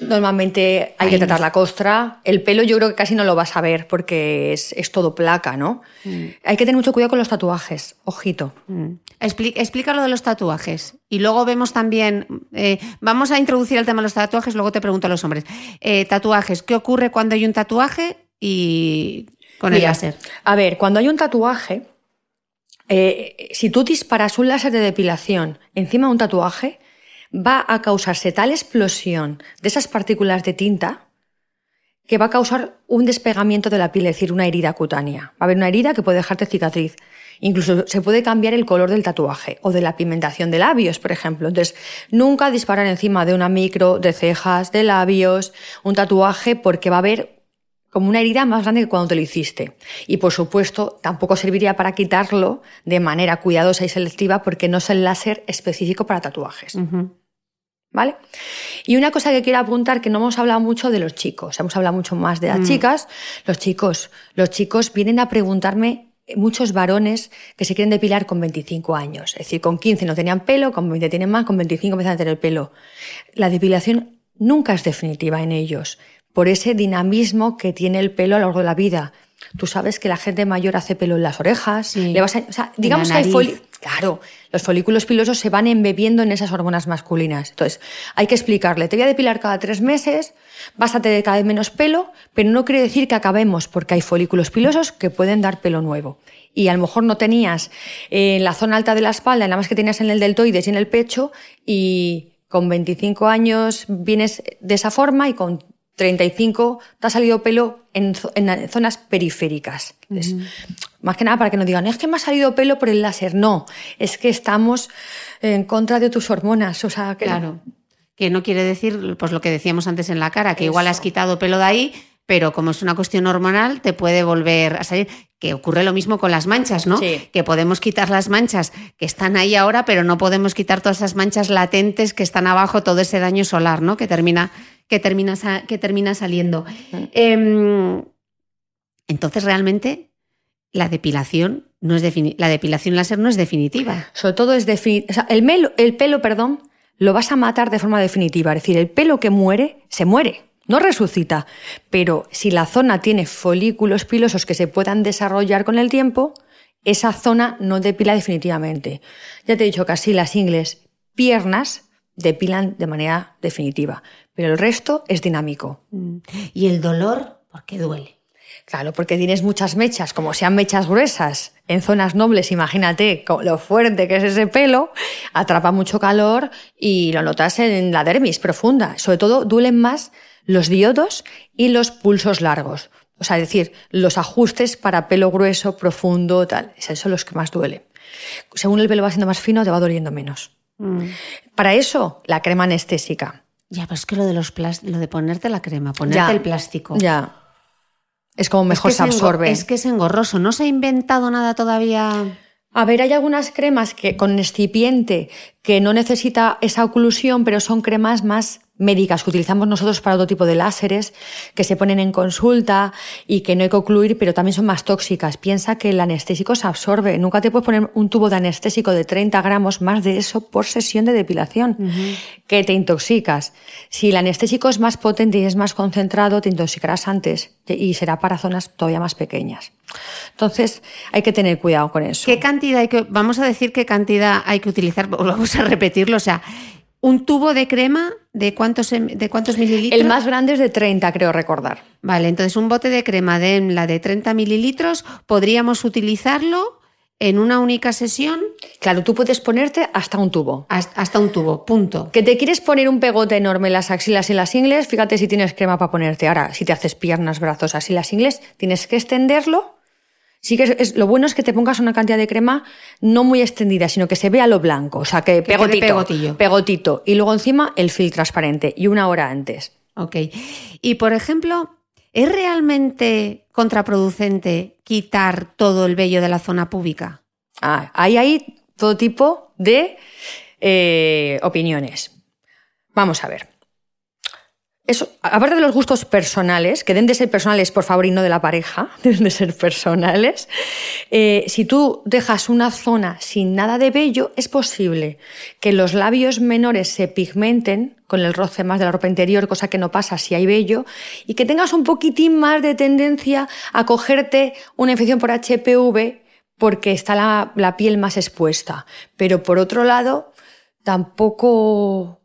Normalmente hay que tratar la costra. El pelo yo creo que casi no lo vas a ver porque es, es todo placa, ¿no? Hay que tener mucho cuidado con los tatuajes, ojito. Mm. Expli- explica lo de los tatuajes. Y luego vemos también. eh, vamos a introducir el tema de los tatuajes, luego te pregunto a los hombres. Eh, tatuajes, ¿qué ocurre cuando hay un tatuaje y con el láser? A ver, cuando hay un tatuaje, eh, si tú disparas un láser de depilación encima de un tatuaje, va a causarse tal explosión de esas partículas de tinta que va a causar un despegamiento de la piel, es decir, una herida cutánea. Va a haber una herida que puede dejarte cicatriz. Incluso se puede cambiar el color del tatuaje o de la pigmentación de labios, por ejemplo. Entonces, nunca disparar encima de una micro, de cejas, de labios, un tatuaje, porque va a haber como una herida más grande que cuando te lo hiciste. Y por supuesto, tampoco serviría para quitarlo de manera cuidadosa y selectiva porque no es el láser específico para tatuajes. ¿Vale? Y una cosa que quiero apuntar, que no hemos hablado mucho de los chicos, hemos hablado mucho más de las chicas. Los chicos, los chicos vienen a preguntarme, muchos varones que se quieren depilar con 25 años. Es decir, con 15 no tenían pelo, con 20 tienen más, con 25 empiezan a tener pelo. La depilación nunca es definitiva en ellos, por ese dinamismo que tiene el pelo a lo largo de la vida. Tú sabes que la gente mayor hace pelo en las orejas, Sí. le vas a- o sea, digamos que hay Claro, los folículos pilosos se van embebiendo en esas hormonas masculinas. Entonces, hay que explicarle, te voy a depilar cada tres meses, vas a tener cada vez menos pelo, pero no quiere decir que acabemos, porque hay folículos pilosos que pueden dar pelo nuevo. Y a lo mejor no tenías eh, en la zona alta de la espalda, nada más que tenías en el deltoides y en el pecho, y con 25 años vienes de esa forma y con 35 te ha salido pelo en, zo- en zonas periféricas. Entonces, Más que nada para que no digan, es que me ha salido pelo por el láser. No, es que estamos en contra de tus hormonas. O sea, que Claro. Que no quiere decir, pues lo que decíamos antes en la cara, que igual has quitado pelo de ahí, pero como es una cuestión hormonal, te puede volver a salir. Que ocurre lo mismo con las manchas, ¿no? Sí. Que podemos quitar las manchas que están ahí ahora, pero no podemos quitar todas esas manchas latentes que están abajo, todo ese daño solar, ¿no? Que termina, que termina, que termina saliendo. Em, entonces, realmente, la depilación no es la depilación láser no es definitiva. Sobre todo es defini- o sea, el, melo- el pelo, perdón, lo vas a matar de forma definitiva. Es decir, el pelo que muere, se muere, no resucita. Pero si la zona tiene folículos pilosos que se puedan desarrollar con el tiempo, esa zona no depila definitivamente. Ya te he dicho que así las ingles, piernas, depilan de manera definitiva. Pero el resto es dinámico. Y el dolor, ¿por qué duele? Claro, porque tienes muchas mechas, como sean mechas gruesas, en zonas nobles, imagínate lo fuerte que es ese pelo, atrapa mucho calor y lo notas en la dermis profunda. Sobre todo duelen más los diodos y los pulsos largos. O sea, es decir, los ajustes para pelo grueso, profundo, tal. Esos son los que más duelen. Según el pelo va siendo más fino, te va doliendo menos. Para eso, la crema anestésica. Ya, pero es que lo de los plas- lo de ponerte la crema, ponerte Ya. el plástico. Ya. Es como Es mejor que se es engo- absorbe. Es que es engorroso. No se ha inventado nada todavía. A ver, hay algunas cremas que con excipiente que no necesita esa oclusión, pero son cremas más médicas que utilizamos nosotros para otro tipo de láseres que se ponen en consulta y que no hay que ocluir, pero también son más tóxicas. Piensa que el anestésico se absorbe. Nunca te puedes poner un tubo de anestésico de 30 gramos más de eso por sesión de depilación, que te intoxicas. Si el anestésico es más potente y es más concentrado, te intoxicarás antes y será para zonas todavía más pequeñas. Entonces, hay que tener cuidado con eso. ¿Qué cantidad hay que, vamos a decir qué cantidad hay que utilizar? *laughs* Vamos a repetirlo, o sea, un tubo de crema de cuántos, em, de cuántos mililitros? El más grande es de 30, creo recordar. Vale, entonces un bote de crema de la de 30 mililitros, ¿podríamos utilizarlo en una única sesión? Claro, tú puedes ponerte hasta un tubo. Hasta un tubo, punto. Que te quieres poner un pegote enorme en las axilas y las ingles, fíjate si tienes crema para ponerte. Ahora, si te haces piernas, brazos, así las ingles, tienes que extenderlo Sí que es, lo bueno es que te pongas una cantidad de crema no muy extendida, sino que se vea lo blanco, o sea, que, pegotito, pegotillo. pegotito. Y luego encima el film transparente y una hora antes. Ok. Y por ejemplo, ¿es realmente contraproducente quitar todo el vello de la zona pública? Ah, ahí hay todo tipo de eh, opiniones. Vamos a ver eso, aparte de los gustos personales, que deben de ser personales, por favor, y no de la pareja, *laughs* deben de ser personales, eh, si tú dejas una zona sin nada de vello, es posible que los labios menores se pigmenten con el roce más de la ropa interior, cosa que no pasa si hay vello, y que tengas un poquitín más de tendencia a cogerte una infección por HPV porque está la, la piel más expuesta. Pero por otro lado, tampoco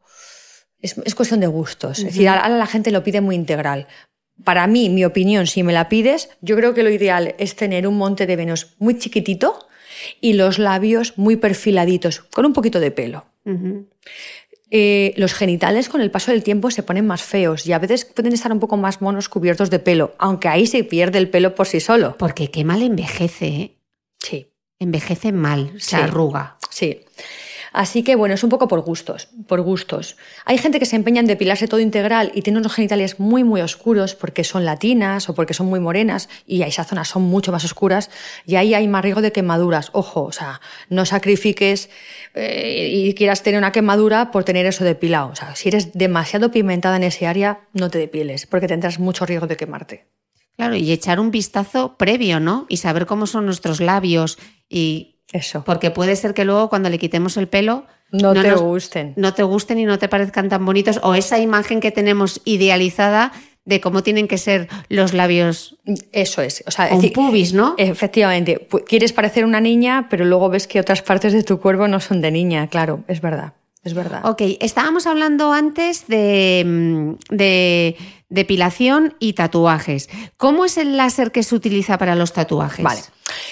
es, cuestión de gustos. Es decir, ahora la gente lo pide muy integral. Para mí, mi opinión, si me la pides, yo creo que lo ideal es tener un monte de venos muy chiquitito y los labios muy perfiladitos, con un poquito de pelo. Eh, los genitales con el paso del tiempo se ponen más feos y a veces pueden estar un poco más monos cubiertos de pelo, aunque ahí se pierde el pelo por sí solo. Porque qué mal envejece, ¿eh? Sí. Envejece mal, se arruga. Sí. Así que bueno, es un poco por gustos, por gustos. Hay gente que se empeña en depilarse todo integral y tiene unos genitales muy, muy oscuros porque son latinas o porque son muy morenas y esas zonas son mucho más oscuras y ahí hay más riesgo de quemaduras. Ojo, o sea, no sacrifiques eh, y quieras tener una quemadura por tener eso depilado. O sea, si eres demasiado pimentada en ese área, no te depiles porque tendrás mucho riesgo de quemarte. Claro, y echar un vistazo previo, ¿no? Y saber cómo son nuestros labios y eso. Porque puede ser que luego cuando le quitemos el pelo no, te gusten. No te gusten y no te parezcan tan bonitos. O esa imagen que tenemos idealizada de cómo tienen que ser los labios. Eso es. O sea, un pubis, ¿no? Efectivamente. Quieres parecer una niña, pero luego ves que otras partes de tu cuerpo no son de niña. Claro, es verdad. Es verdad. Ok, estábamos hablando antes de, mm, de depilación y tatuajes. ¿Cómo es el láser que se utiliza para los tatuajes? Vale.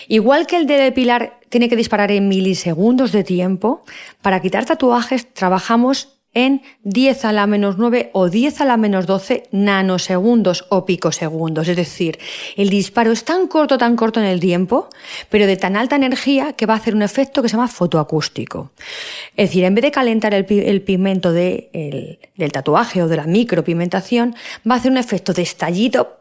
Igual que el de depilar tiene que disparar en milisegundos de tiempo, para quitar tatuajes trabajamos en 10 a la menos 9 o 10 a la menos 12 nanosegundos o picosegundos. Es decir, el disparo es tan corto, tan corto en el tiempo, pero de tan alta energía que va a hacer un efecto que se llama fotoacústico. Es decir, en vez de calentar el, pigmento del tatuaje o de la micropigmentación, va a hacer un efecto de estallido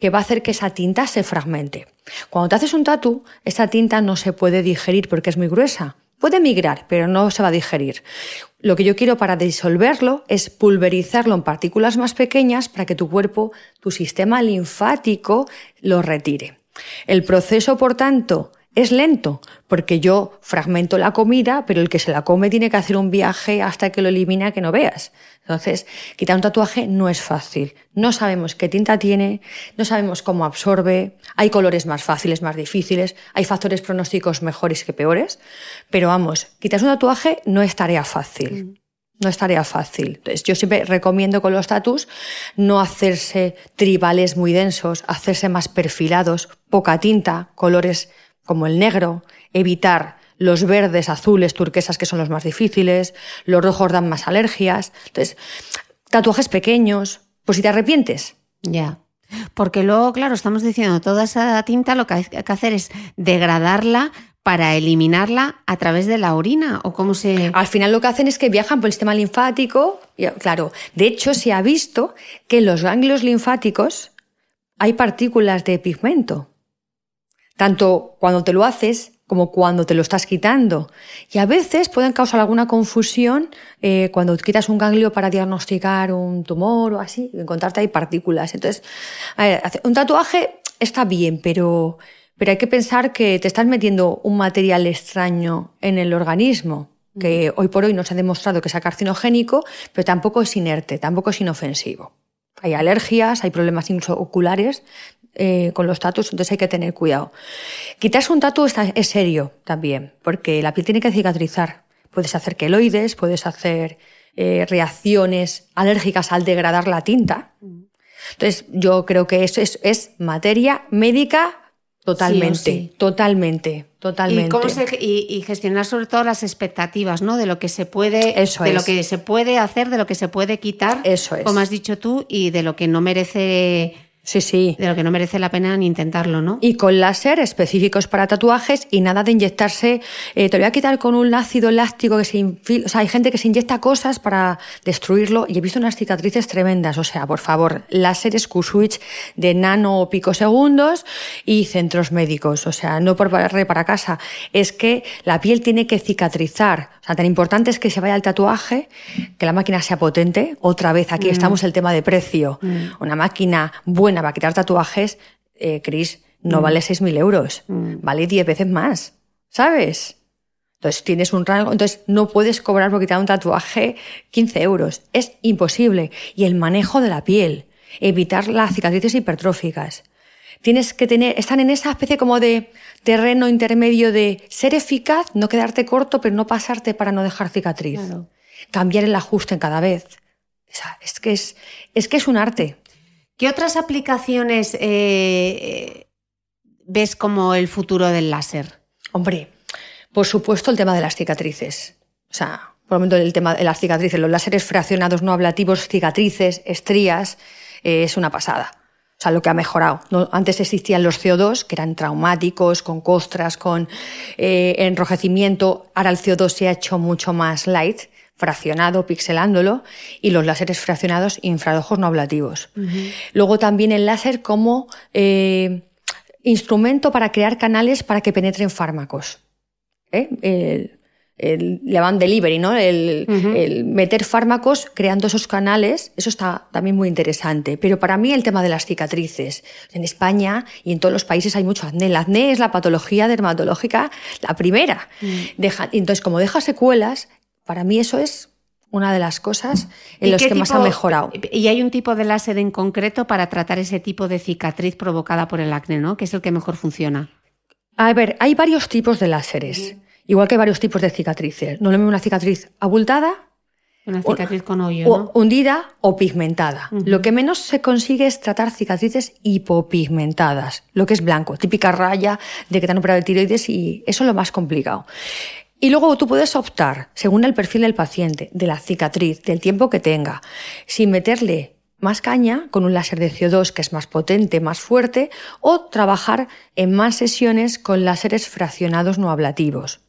que va a hacer que esa tinta se fragmente. Cuando te haces un tatu, esa tinta no se puede digerir porque es muy gruesa. Puede migrar, pero no se va a digerir. Lo que yo quiero para disolverlo es pulverizarlo en partículas más pequeñas para que tu cuerpo, tu sistema linfático, lo retire. El proceso, por tanto, es lento, porque yo fragmento la comida, pero el que se la come tiene que hacer un viaje hasta que lo elimina que no veas. Entonces, quitar un tatuaje no es fácil. No sabemos qué tinta tiene, no sabemos cómo absorbe, hay colores más fáciles, más difíciles, hay factores pronósticos mejores que peores, pero vamos, quitar un tatuaje no es tarea fácil. Mm. No es tarea fácil. Entonces, yo siempre recomiendo con los tatus no hacerse tribales muy densos, hacerse más perfilados, poca tinta, colores como el negro, evitar los verdes, azules, turquesas, que son los más difíciles, los rojos dan más alergias. Entonces, tatuajes pequeños, pues si te arrepientes. Ya. Porque luego, claro, estamos diciendo, toda esa tinta lo que hay que hacer es degradarla para eliminarla a través de la orina o cómo se Al final lo que hacen es que viajan por el sistema linfático, claro, de hecho se ha visto que en los ganglios linfáticos hay partículas de pigmento tanto cuando te lo haces como cuando te lo estás quitando. Y a veces pueden causar alguna confusión eh, cuando quitas un ganglio para diagnosticar un tumor o así, encontrarte ahí partículas. Entonces, a ver, un tatuaje está bien, pero, pero hay que pensar que te estás metiendo un material extraño en el organismo que hoy por hoy no se ha demostrado que sea carcinogénico, pero tampoco es inerte, tampoco es inofensivo. Hay alergias, hay problemas incluso oculares eh, con los tatus, entonces hay que tener cuidado. Quitarse un tatu es serio también, porque la piel tiene que cicatrizar. Puedes hacer queloides, puedes hacer eh, reacciones alérgicas al degradar la tinta. Entonces, yo creo que eso es, es materia médica totalmente, totalmente. Totalmente. Y, gestionar sobre todo las expectativas, ¿no? De lo que se puede, Eso de lo que se puede hacer, de lo que se puede quitar, Eso es. como has dicho tú, y de lo que no merece Sí, sí. De lo que no merece la pena ni intentarlo, ¿no? Y con láser específicos para tatuajes y nada de inyectarse. Eh, te lo voy a quitar con un ácido elástico que se infila. O sea, hay gente que se inyecta cosas para destruirlo y he visto unas cicatrices tremendas. O sea, por favor, láseres Q-Switch de nano o picosegundos y centros médicos. O sea, no por barrer para casa. Es que la piel tiene que cicatrizar. Sea, tan importante es que se vaya al tatuaje, que la máquina sea potente. Otra vez, aquí mm. estamos el tema de precio. Mm. Una máquina buena para quitar tatuajes, eh, Chris, no mm. vale 6.000 euros, mm. vale 10 veces más, ¿sabes? Entonces tienes un rango, entonces no puedes cobrar por quitar un tatuaje 15 euros, es imposible. Y el manejo de la piel, evitar las cicatrices hipertróficas. Tienes que tener, están en esa especie como de terreno intermedio de ser eficaz, no quedarte corto, pero no pasarte para no dejar cicatriz. Cambiar el ajuste cada vez. O sea, es que es, es que es un arte. ¿Qué otras aplicaciones eh, ves como el futuro del láser? Hombre, por supuesto el tema de las cicatrices. O sea, por el momento el tema de las cicatrices, los láseres fraccionados no ablativos, cicatrices, estrías, eh, es una pasada. O sea, lo que ha mejorado. Antes existían los CO2, que eran traumáticos, con costras, con eh, enrojecimiento. Ahora el CO2 se ha hecho mucho más light fraccionado, pixelándolo, y los láseres fraccionados infrarrojos no ablativos. Luego también el láser como eh, instrumento para crear canales para que penetren fármacos. ¿Eh? El, el delivery, ¿no? El, el, meter fármacos creando esos canales, eso está también muy interesante. Pero para mí el tema de las cicatrices. En España y en todos los países hay mucho acné. El acné es la patología dermatológica la primera. Mm. entonces, como deja secuelas, para mí eso es una de las cosas en las que más ha mejorado. Y hay un tipo de láser en concreto para tratar ese tipo de cicatriz provocada por el acné, ¿no? Que es el que mejor funciona. A ver, hay varios tipos de láseres, igual que hay varios tipos de cicatrices. No lo mismo una cicatriz abultada, una cicatriz con hoyo, ¿no? hundida o pigmentada. Lo que menos se consigue es tratar cicatrices hipopigmentadas, lo que es blanco, típica raya de que te han operado de tiroides y eso es lo más complicado. Y luego tú puedes optar, según el perfil del paciente, de la cicatriz, del tiempo que tenga, sin meterle más caña con un láser de CO2 que es más potente, más fuerte, o trabajar en más sesiones con láseres fraccionados no ablativos.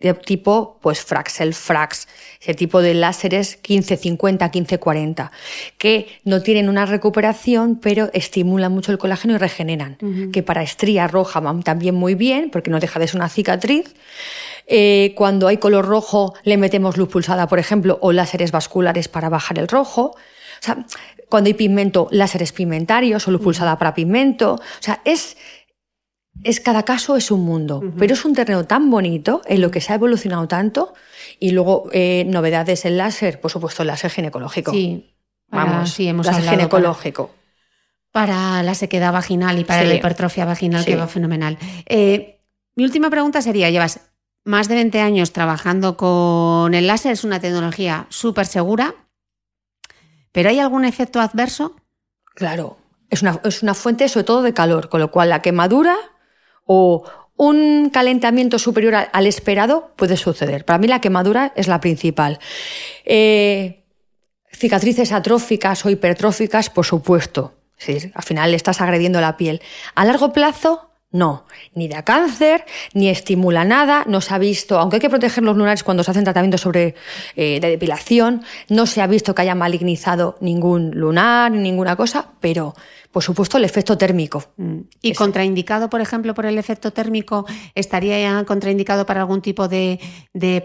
De tipo, pues Fraxel, Frax, ese tipo de láseres 1550, 1540, que no tienen una recuperación, pero estimulan mucho el colágeno y regeneran. Que para estría roja van también muy bien, porque no deja de ser una cicatriz. Eh, cuando hay color rojo le metemos luz pulsada, por ejemplo, o láseres vasculares para bajar el rojo. O sea, cuando hay pigmento, láseres pigmentarios o luz pulsada para pigmento. O sea, es, es cada caso es un mundo, pero es un terreno tan bonito en lo que se ha evolucionado tanto. Y luego, eh, novedades en láser, por supuesto, el láser ginecológico. Sí, vamos, sí, hemos láser ginecológico. Para, la sequedad vaginal y para la hipertrofia vaginal, que va fenomenal. Eh, mi última pregunta sería, llevas más de 20 años trabajando con el láser, es una tecnología súper segura, pero ¿hay algún efecto adverso? Claro, es una, es una fuente sobre todo de calor, con lo cual la quemadura o un calentamiento superior al esperado puede suceder. Para mí la quemadura es la principal. Eh, cicatrices atróficas o hipertróficas, por supuesto. al final le estás agrediendo la piel. A largo plazo No, ni da cáncer, ni estimula nada, no se ha visto, aunque hay que proteger los lunares cuando se hacen tratamientos sobre eh, de depilación, no se ha visto que haya malignizado ningún lunar ni ninguna cosa, pero por supuesto el efecto térmico. Mm. ¿Y contraindicado, por ejemplo, por el efecto térmico, estaría ya contraindicado para algún tipo de,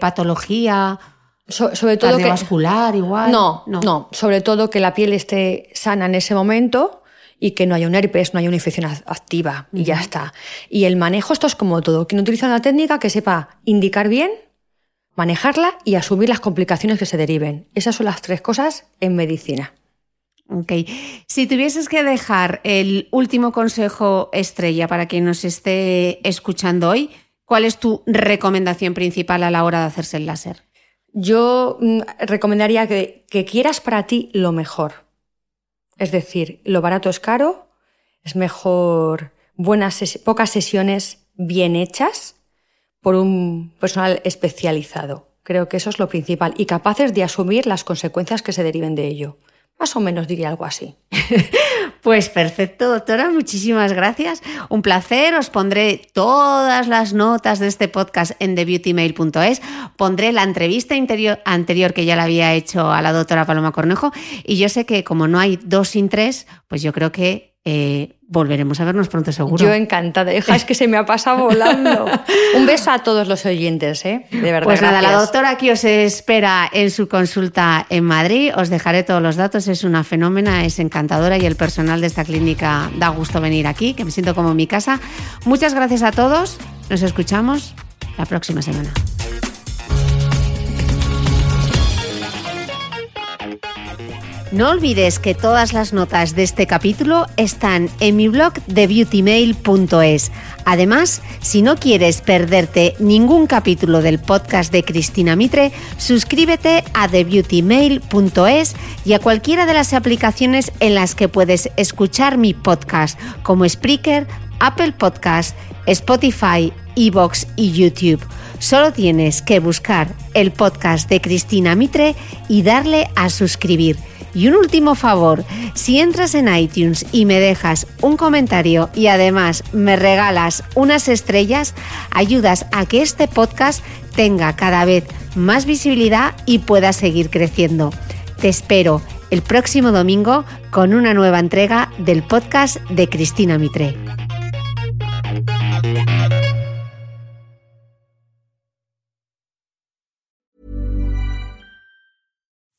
patología? sobre todo cardiovascular igual. no, no, sobre todo que la piel esté sana en ese momento y que no haya un herpes, no haya una infección activa y ya está. Y el manejo, esto es como todo, quien utiliza una técnica que sepa indicar bien, manejarla y asumir las complicaciones que se deriven. Esas son las tres cosas en medicina. Ok. Si tuvieses que dejar el último consejo estrella para quien nos esté escuchando hoy, ¿cuál es tu recomendación principal a la hora de hacerse el láser? Yo mm, recomendaría que quieras para ti lo mejor. Es decir, lo barato es caro, es mejor buenas pocas sesiones bien hechas por un personal especializado. Creo que eso es lo principal y capaces de asumir las consecuencias que se deriven de ello. Más o menos diría algo así. *laughs* Pues perfecto, doctora, muchísimas gracias. Un placer. Os pondré todas las notas de este podcast en thebeautymail.es. Pondré la entrevista anterior que ya le había hecho a la doctora Paloma Cornejo. Y yo sé que como no hay dos sin tres, pues yo creo que eh, volveremos a vernos pronto seguro. Yo encantada. Deja, es que se me ha pasado volando. *laughs* Un beso a todos los oyentes, ¿eh? De verdad. Pues nada, la doctora aquí os espera en su consulta en Madrid. Os dejaré todos los datos. Es una fenómena, es encantadora y el personal de esta clínica da gusto venir aquí, que me siento como en mi casa. Muchas gracias a todos. Nos escuchamos la próxima semana. No olvides que todas las notas de este capítulo están en mi blog de beautymail.es. Además, si no quieres perderte ningún capítulo del podcast de Cristina Mitre, suscríbete a thebeautymail.es y a cualquiera de las aplicaciones en las que puedes escuchar mi podcast, como Spreaker, Apple Podcast, Spotify, Evox y YouTube. Solo tienes que buscar el podcast de Cristina Mitre y darle a suscribir. Y un último favor, si entras en iTunes y me dejas un comentario y además me regalas unas estrellas, ayudas a que este podcast tenga cada vez más visibilidad y pueda seguir creciendo. Te espero el próximo domingo con una nueva entrega del podcast de Cristina Mitre.